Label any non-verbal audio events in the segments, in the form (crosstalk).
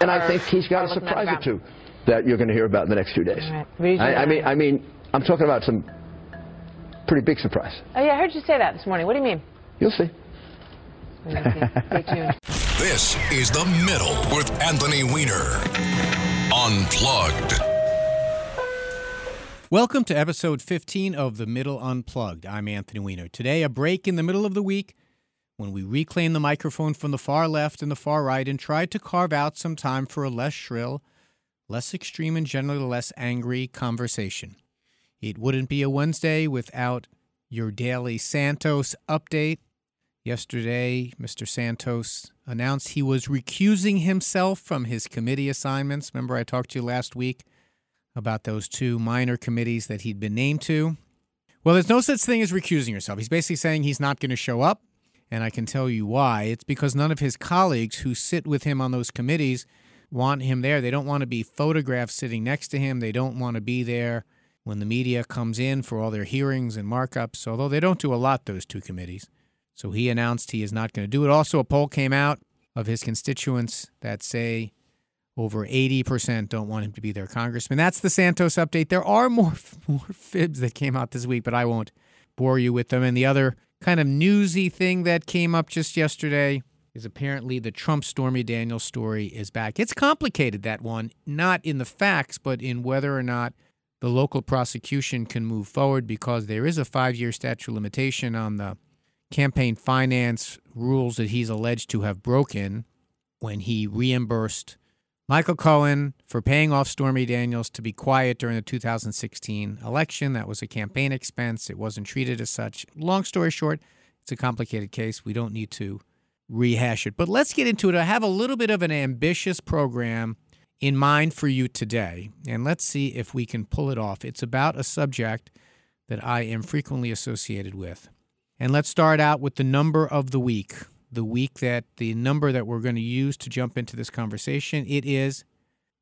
And I think he's got a surprise or two that you're going to hear about in the next few days. Right. I, I mean, I mean, I'm talking about some pretty big surprise. Oh yeah, I heard you say that this morning. What do you mean? You'll see. Stay tuned. (laughs) This is The Middle with Anthony Weiner. Unplugged. Welcome to episode 15 of The Middle Unplugged. I'm Anthony Weiner. Today, a break in the middle of the week when we reclaim the microphone from the far left and the far right and try to carve out some time for a less shrill, less extreme, and generally less angry conversation. It wouldn't be a Wednesday without your daily Santos update. Yesterday, Mr. Santos announced he was recusing himself from his committee assignments. Remember, I talked to you last week about those two minor committees that he'd been named to. Well, there's no such thing as recusing yourself. He's basically saying he's not going to show up, and I can tell you why. It's because none of his colleagues who sit with him on those committees want him there. They don't want to be photographed sitting next to him. They don't want to be there when the media comes in for all their hearings and markups, although they don't do a lot, those two committees. So he announced he is not going to do it. Also, a poll came out of his constituents that say over 80% don't want him to be their congressman. That's the Santos update. There are more, (laughs) more fibs that came out this week, but I won't bore you with them. And the other kind of newsy thing that came up just yesterday is apparently the Trump Stormy Daniels story is back. It's complicated, that one, not in the facts, but in whether or not the local prosecution can move forward because there is a five year statute limitation on the campaign finance rules that he's alleged to have broken when he reimbursed Michael Cohen for paying off Stormy Daniels to be quiet during the 2016 election. That was a campaign expense. It wasn't treated as such. Long story short, it's a complicated case. We don't need to rehash it. But let's get into it. I have a little bit of an ambitious program in mind for you today, and let's see if we can pull it off. It's about a subject that I am frequently associated with. And let's start out with the number of the week. The week that the number that we're going to use to jump into this conversation, it is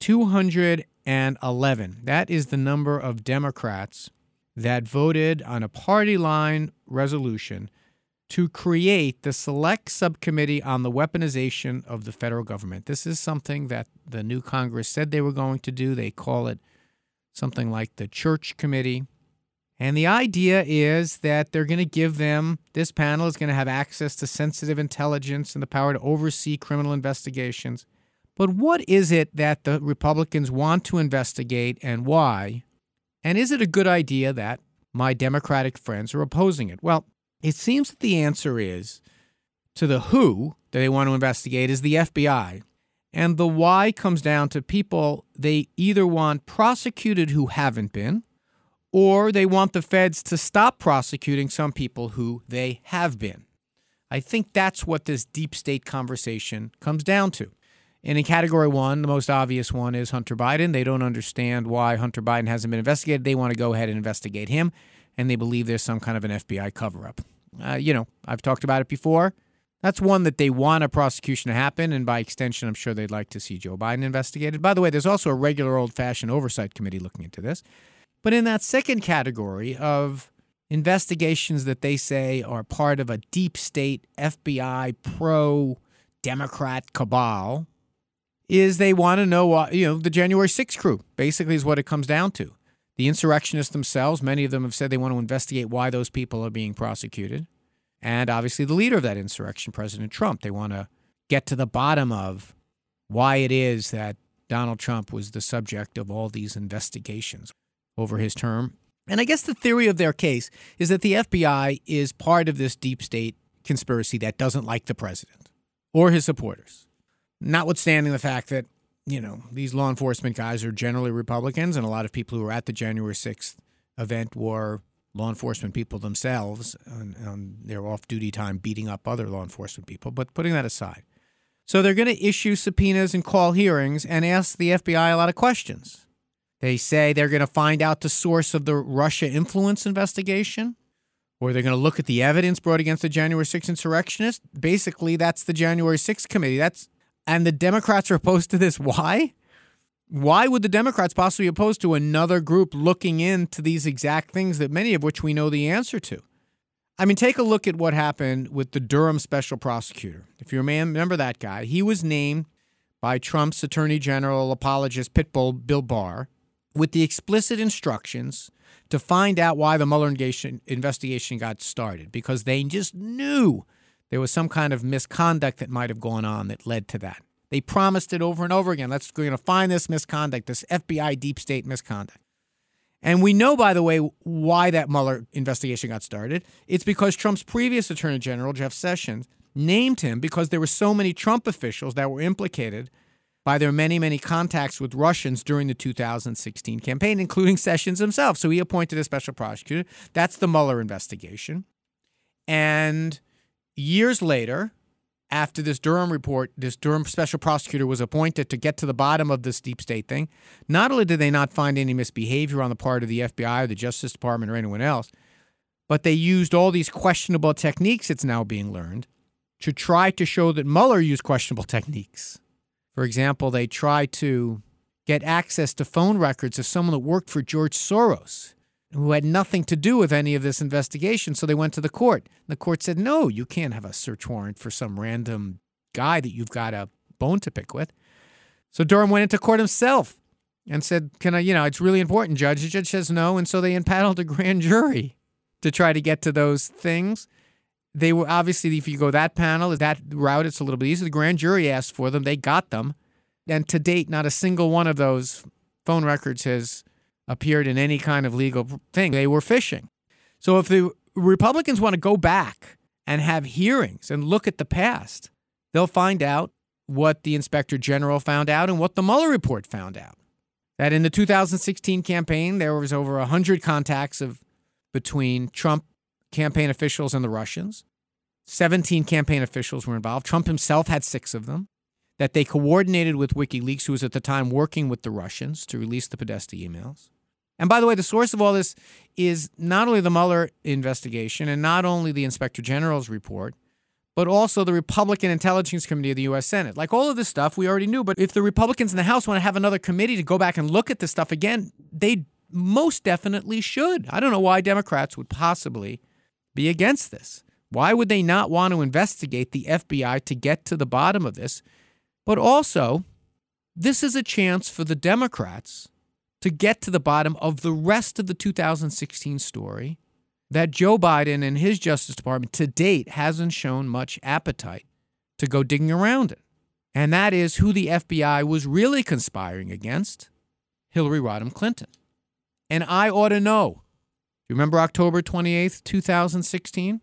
211. That is the number of Democrats that voted on a party line resolution to create the Select Subcommittee on the Weaponization of the Federal Government. This is something that the new Congress said they were going to do. They call it something like the Church Committee. And the idea is that they're going to give them, this panel is going to have access to sensitive intelligence and the power to oversee criminal investigations. But what is it that the Republicans want to investigate and why? And is it a good idea that my Democratic friends are opposing it? Well, it seems that the answer is to the who that they want to investigate is the FBI. And the why comes down to people they either want prosecuted who haven't been, or they want the feds to stop prosecuting some people who they have been. I think that's what this deep state conversation comes down to. And in category one, the most obvious one is Hunter Biden. They don't understand why Hunter Biden hasn't been investigated. They want to go ahead and investigate him, and they believe there's some kind of an FBI cover up. Uh, you know, I've talked about it before. That's one that they want a prosecution to happen, and by extension, I'm sure they'd like to see Joe Biden investigated. By the way, there's also a regular old fashioned oversight committee looking into this. But in that second category of investigations that they say are part of a deep state FBI pro Democrat cabal, is they want to know what, you know, the January 6th crew basically is what it comes down to. The insurrectionists themselves, many of them have said they want to investigate why those people are being prosecuted. And obviously, the leader of that insurrection, President Trump, they want to get to the bottom of why it is that Donald Trump was the subject of all these investigations over his term. And I guess the theory of their case is that the FBI is part of this deep state conspiracy that doesn't like the president or his supporters. Notwithstanding the fact that, you know, these law enforcement guys are generally Republicans, and a lot of people who were at the January 6th event were law enforcement people themselves on, on their off duty time beating up other law enforcement people. But putting that aside, So they're going to issue subpoenas and call hearings and ask the FBI a lot of questions. They say they're going to find out the source of the Russia influence investigation, or they're going to look at the evidence brought against the January 6th insurrectionists. Basically, that's the January 6th committee. That's and the Democrats are opposed to this. Why? Why would the Democrats possibly oppose to another group looking into these exact things that many of which we know the answer to? I mean, take a look at what happened with the Durham special prosecutor. If you remember that guy, he was named by Trump's attorney general apologist Pitbull Bill Barr with the explicit instructions to find out why the Mueller investigation got started because they just knew there was some kind of misconduct that might have gone on that led to that. They promised it over and over again. Let's going to find this misconduct, this FBI deep state misconduct. And we know, by the way, why that Mueller investigation got started. It's because Trump's previous Attorney General, Jeff Sessions, named him because there were so many Trump officials that were implicated by their many, many contacts with Russians during the 2016 campaign, including Sessions himself. So he appointed a special prosecutor. That's the Mueller investigation. And years later, after this Durham report, this Durham special prosecutor was appointed to get to the bottom of this deep state thing. Not only did they not find any misbehavior on the part of the FBI or the Justice Department or anyone else, but they used all these questionable techniques, it's now being learned, to try to show that Mueller used questionable techniques. For example, they tried to get access to phone records of someone that worked for George Soros who had nothing to do with any of this investigation. So they went to the court. The court said, no, you can't have a search warrant for some random guy that you've got a bone to pick with. So Durham went into court himself and said, Can I, you know, it's really important, Judge. The judge says no. And so they impaneled a grand jury to try to get to those things. They were obviously, if you go that panel, that route, it's a little bit easier. The grand jury asked for them, they got them. And to date, not a single one of those phone records has appeared in any kind of legal thing. They were fishing. So if the Republicans want to go back and have hearings and look at the past, they'll find out what the inspector general found out and what the Mueller report found out. That in the 2016 campaign, there was over 100 contacts of between Trump campaign officials and the Russians. 17 campaign officials were involved. Trump himself had six of them. That they coordinated with WikiLeaks, who was at the time working with the Russians to release the Podesta emails. And by the way, the source of all this is not only the Mueller investigation and not only the Inspector General's report, but also the Republican Intelligence Committee of the U.S. Senate. Like all of this stuff, we already knew. But if the Republicans in the House want to have another committee to go back and look at this stuff again, they most definitely should. I don't know why Democrats would possibly be against this. Why would they not want to investigate the FBI to get to the bottom of this? But also, this is a chance for the Democrats to get to the bottom of the rest of the 2016 story that Joe Biden and his Justice Department to date hasn't shown much appetite to go digging around it. And that is who the FBI was really conspiring against Hillary Rodham Clinton. And I ought to know. You remember October 28th, 2016?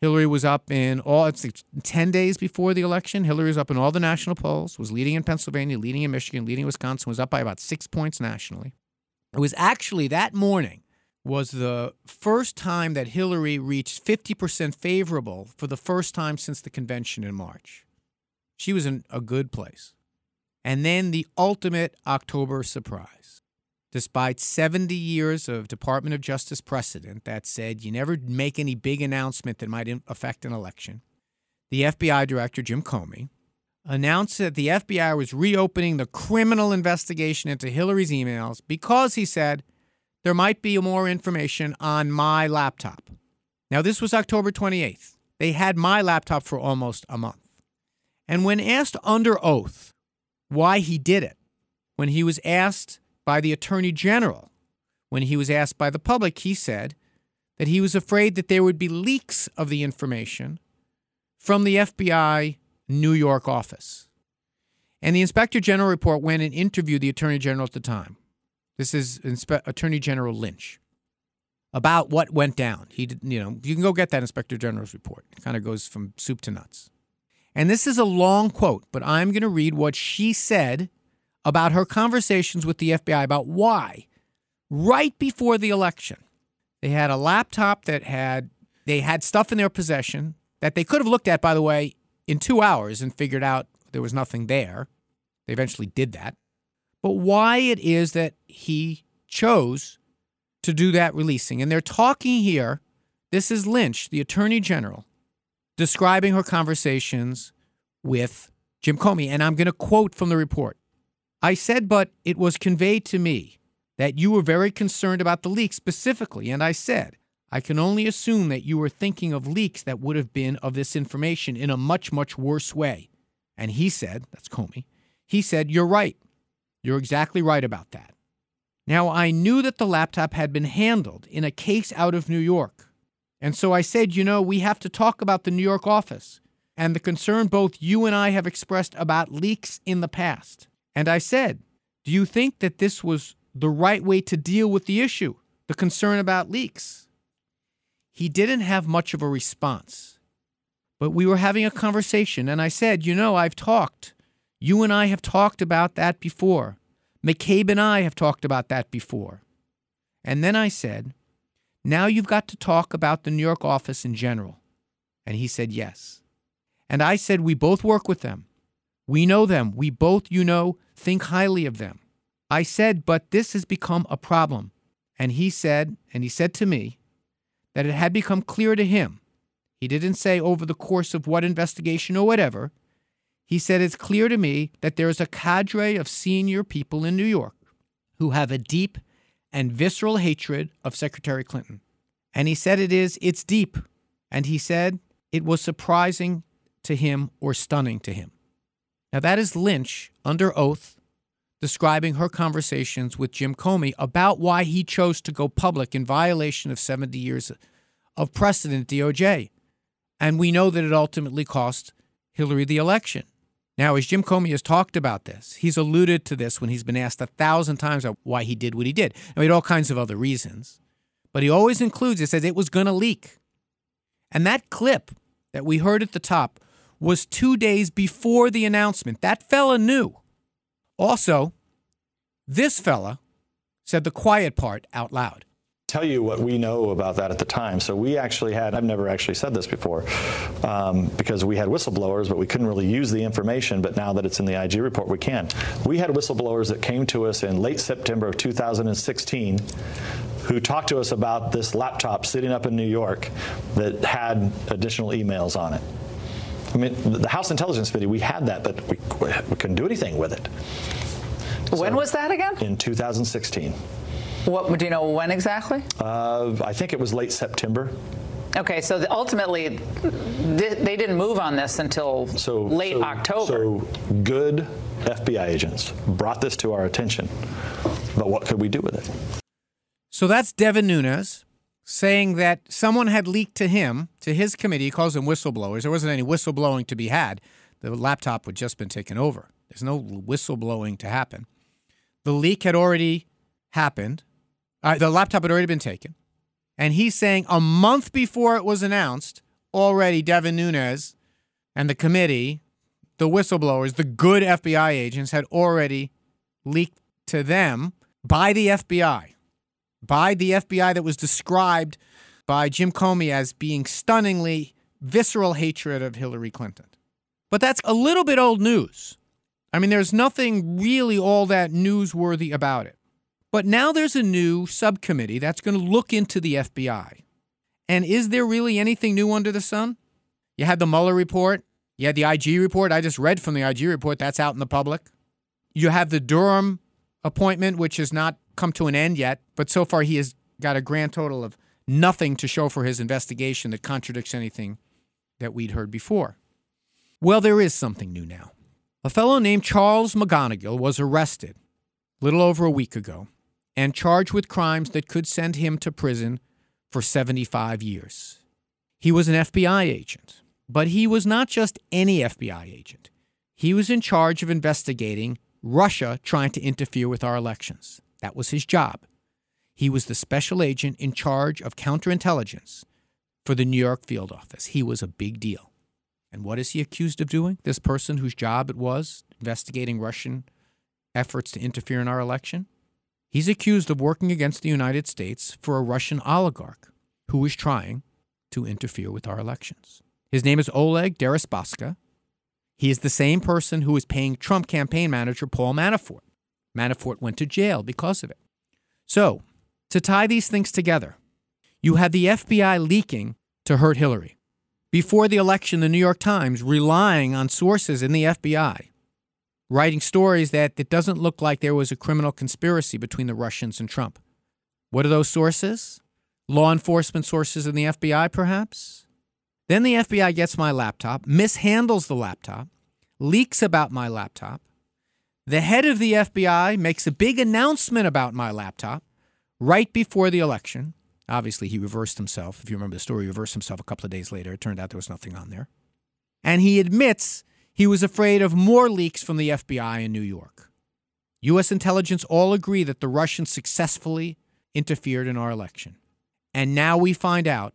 Hillary was up in all, it's 10 days before the election. Hillary was up in all the national polls, was leading in Pennsylvania, leading in Michigan, leading in Wisconsin, was up by about six points nationally. It was actually that morning was the first time that Hillary reached 50% favorable for the first time since the convention in March. She was in a good place. And then the ultimate October surprise despite 70 years of Department of Justice precedent that said you never make any big announcement that might affect an election, the FBI Director, Jim Comey, announced that the FBI was reopening the criminal investigation into Hillary's emails because he said there might be more information on my laptop. Now, this was October 28th. They had my laptop for almost a month. And when asked under oath why he did it, when he was asked by the Attorney General. When he was asked by the public, he said that he was afraid that there would be leaks of the information from the FBI New York office. And the Inspector General report went and interviewed the Attorney General at the time. This is Inspe- Attorney General Lynch about what went down. He did, you know, you can go get that Inspector General's report. It kind of goes from soup to nuts. And this is a long quote, but I'm going to read what she said about her conversations with the FBI about why, right before the election, they had a laptop that had they had stuff in their possession that they could have looked at, by the way, in two hours and figured out there was nothing there. They eventually did that. But why it is that he chose to do that releasing. And they're talking here. This is Lynch, the Attorney General, describing her conversations with Jim Comey. And I'm going to quote from the report I said, but it was conveyed to me that you were very concerned about the leaks specifically. And I said, I can only assume that you were thinking of leaks that would have been of this information in a much, much worse way. And he said, that's Comey, he said, You're right. You're exactly right about that. Now, I knew that the laptop had been handled in a case out of New York. And so I said, You know, we have to talk about the New York office and the concern both you and I have expressed about leaks in the past. And I said, Do you think that this was the right way to deal with the issue, the concern about leaks? He didn't have much of a response. But we were having a conversation, and I said, You know, I've talked. You and I have talked about that before. McCabe and I have talked about that before. And then I said, Now you've got to talk about the New York office in general. And he said, Yes. And I said, We both work with them. We know them. We both, you know, think highly of them. I said, But this has become a problem. And he said, and he said to me, that it had become clear to him. He didn't say over the course of what investigation or whatever. He said, It's clear to me that there is a cadre of senior people in New York who have a deep and visceral hatred of Secretary Clinton. And he said, It is, it's deep. And he said, It was surprising to him or stunning to him. Now, that is Lynch under oath describing her conversations with Jim Comey about why he chose to go public in violation of 70 years of precedent DOJ. And we know that it ultimately cost Hillary the election. Now, as Jim Comey has talked about this, he's alluded to this when he's been asked a thousand times why he did what he did. I mean, all kinds of other reasons. But he always includes it, says it was going to leak. And that clip that we heard at the top was two days before the announcement. That fella knew. Also, this fella said the quiet part out loud. Tell you what we know about that at the time. So we actually had, I've never actually said this before, um, because we had whistleblowers, but we couldn't really use the information. But now that it's in the IG report, we can. We had whistleblowers that came to us in late September of 2016 who talked to us about this laptop sitting up in New York that had additional emails on it. I mean, the House Intelligence Committee, we had that, but we, we couldn't do anything with it. When So- was that again? In 2016. What do you know when exactly? Uh, I think it was late September. Okay, so the- ultimately, th- they didn't move on this until So late so- October. So good FBI agents brought this to our attention, but what could we do with it? So that's Devin Nunes saying that someone had leaked to him, to his committee. He calls them whistleblowers. There wasn't any whistleblowing to be had. The laptop had just been taken over. There's no whistleblowing to happen. The leak had already happened. Uh, the laptop had already been taken. And he's saying a month before it was announced, already Devin Nunes and the committee, the whistleblowers, the good FBI agents, had already leaked to them by the FBI by the FBI that was described by Jim Comey as being stunningly visceral hatred of Hillary Clinton. But that's a little bit old news. I mean, there's nothing really all that newsworthy about it. But now there's a new subcommittee that's going to look into the FBI. And is there really anything new under the sun? You had the Mueller report, you had the IG report. I just read from the IG report, that's out in the public. You have the Durham appointment, which has not come to an end yet, but so far he has got a grand total of nothing to show for his investigation that contradicts anything that we'd heard before. Well, there is something new now. A fellow named Charles McGonigal was arrested a little over a week ago and charged with crimes that could send him to prison for 75 years. He was an FBI agent, but he was not just any FBI agent. He was in charge of investigating Russia trying to interfere with our elections. That was his job. He was the special agent in charge of counterintelligence for the New York field office. He was a big deal. And what is he accused of doing? This person whose job it was investigating Russian efforts to interfere in our election? He's accused of working against the United States for a Russian oligarch who was trying to interfere with our elections. His name is Oleg Deripaska. He is the same person who is paying Trump campaign manager Paul Manafort. Manafort went to jail because of it. So, to tie these things together, you had the FBI leaking to hurt Hillary. Before the election, the New York Times relying on sources in the FBI, writing stories that it doesn't look like there was a criminal conspiracy between the Russians and Trump. What are those sources? Law enforcement sources in the FBI, perhaps? Then the FBI gets my laptop, mishandles the laptop, leaks about my laptop. The head of the FBI makes a big announcement about my laptop right before the election. Obviously, he reversed himself. If you remember the story, he reversed himself a couple of days later. It turned out there was nothing on there. And he admits he was afraid of more leaks from the FBI in New York. U.S. intelligence all agree that the Russians successfully interfered in our election. And now we find out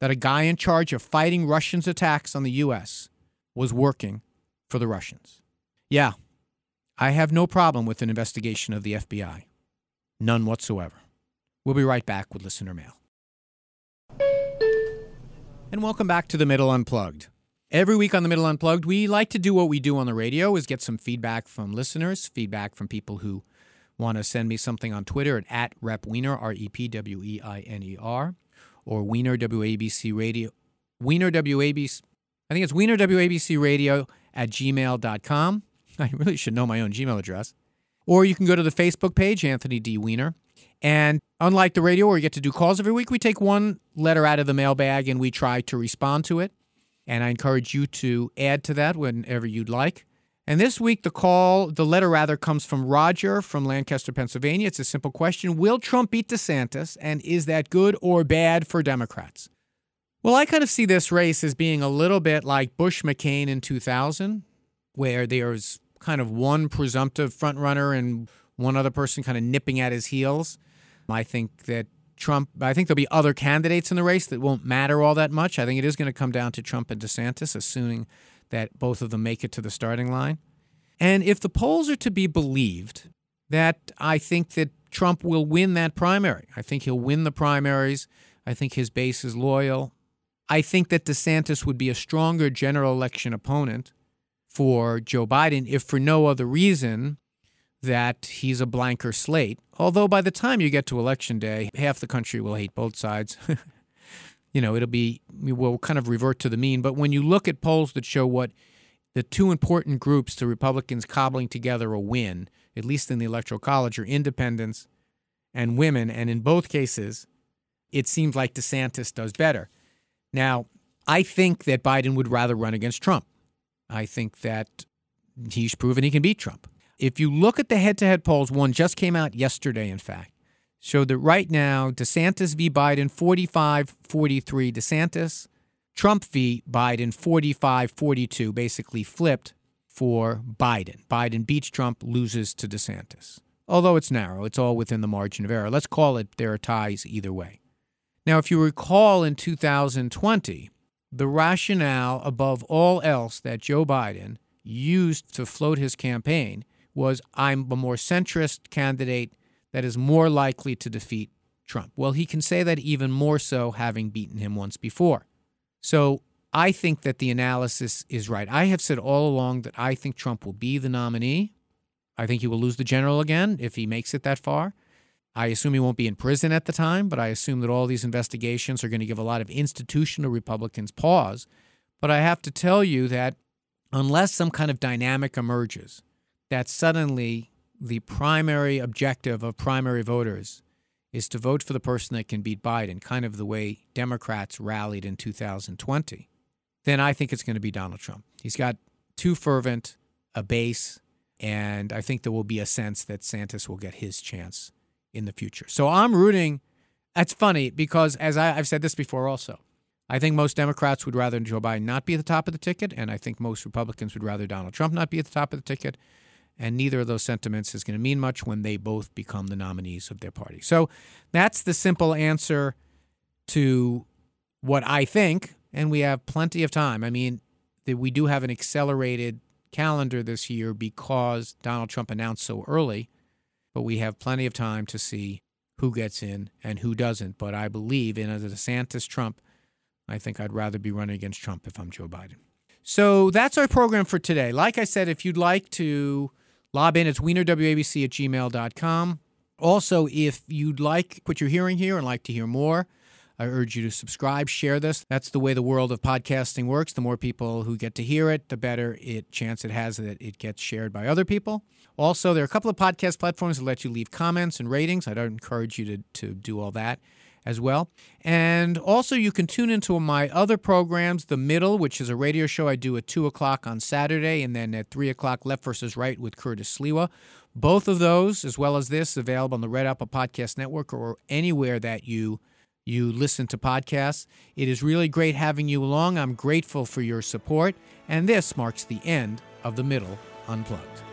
that a guy in charge of fighting Russians' attacks on the U.S. was working for the Russians. Yeah, I have no problem with an investigation of the FBI. None whatsoever. We'll be right back with listener mail. And welcome back to the Middle Unplugged. Every week on the Middle Unplugged, we like to do what we do on the radio is get some feedback from listeners, feedback from people who want to send me something on Twitter at, at repweiner, R-E-P-W-E-I-N-E-R, or Weiner WABC Radio, Weiner WABC, I think it's Weiner WABC Radio at gmail.com. (laughs) I really should know my own Gmail address. Or you can go to the Facebook page, Anthony D. Weiner. And unlike the radio where we get to do calls every week, we take one letter out of the mailbag and we try to respond to it. And I encourage you to add to that whenever you'd like. And this week, the call, the letter rather, comes from Roger from Lancaster, Pennsylvania. It's a simple question Will Trump beat DeSantis? And is that good or bad for Democrats? Well, I kind of see this race as being a little bit like Bush McCain in 2000, where there's kind of one presumptive frontrunner and one other person kind of nipping at his heels. I think that Trump, I think there'll be other candidates in the race that won't matter all that much. I think it is going to come down to Trump and DeSantis, assuming that both of them make it to the starting line. And if the polls are to be believed, that I think that Trump will win that primary. I think he'll win the primaries. I think his base is loyal. I think that DeSantis would be a stronger general election opponent for Joe Biden, if for no other reason that he's a blanker slate. Although by the time you get to election day, half the country will hate both sides. (laughs) you know, it'll be, we'll kind of revert to the mean. But when you look at polls that show what the two important groups to Republicans cobbling together a win, at least in the Electoral College, are independents and women. And in both cases, it seems like DeSantis does better. Now, I think that Biden would rather run against Trump. I think that he's proven he can beat Trump. If you look at the head to head polls, one just came out yesterday, in fact, showed that right now DeSantis v. Biden 45 43 DeSantis, Trump v. Biden 45 42, basically flipped for Biden. Biden beats Trump, loses to DeSantis. Although it's narrow, it's all within the margin of error. Let's call it there are ties either way. Now, if you recall in 2020, the rationale above all else that Joe Biden used to float his campaign was I'm a more centrist candidate that is more likely to defeat Trump. Well, he can say that even more so having beaten him once before. So I think that the analysis is right. I have said all along that I think Trump will be the nominee. I think he will lose the general again if he makes it that far. I assume he won't be in prison at the time, but I assume that all these investigations are going to give a lot of institutional Republicans pause. But I have to tell you that unless some kind of dynamic emerges, that suddenly the primary objective of primary voters is to vote for the person that can beat Biden, kind of the way Democrats rallied in 2020, then I think it's going to be Donald Trump. He's got too fervent a base, and I think there will be a sense that Santos will get his chance in the future. So I'm rooting. That's funny because, as I, have said this before also, I think most Democrats would rather Joe Biden not be at the top of the ticket, and I think most Republicans would rather Donald Trump not be at the top of the ticket. And neither of those sentiments is going to mean much when they both become the nominees of their party. So that's the simple answer to what I think. And we have plenty of time. I mean, we do have an accelerated calendar this year because Donald Trump announced so early but we have plenty of time to see who gets in and who doesn't. But I believe in a DeSantis Trump, I think I'd rather be running against Trump if I'm Joe Biden. So that's our program for today. Like I said, if you'd like to lob in, it's weinerwabc at gmail.com. Also, if you'd like what you're hearing here and like to hear more, I urge you to subscribe, share this. That's the way the world of podcasting works. The more people who get to hear it, the better it chance it has that it gets shared by other people. Also, there are a couple of podcast platforms that let you leave comments and ratings. I'd encourage you to, to do all that as well. And also, you can tune into my other programs, The Middle, which is a radio show I do at 2 o'clock on Saturday, and then at 3 o'clock, Left versus Right with Curtis Sliwa. Both of those, as well as this, available on the Red Apple Podcast Network or anywhere that you you listen to podcasts. It is really great having you along. I'm grateful for your support, and this marks the end of The Middle Unplugged.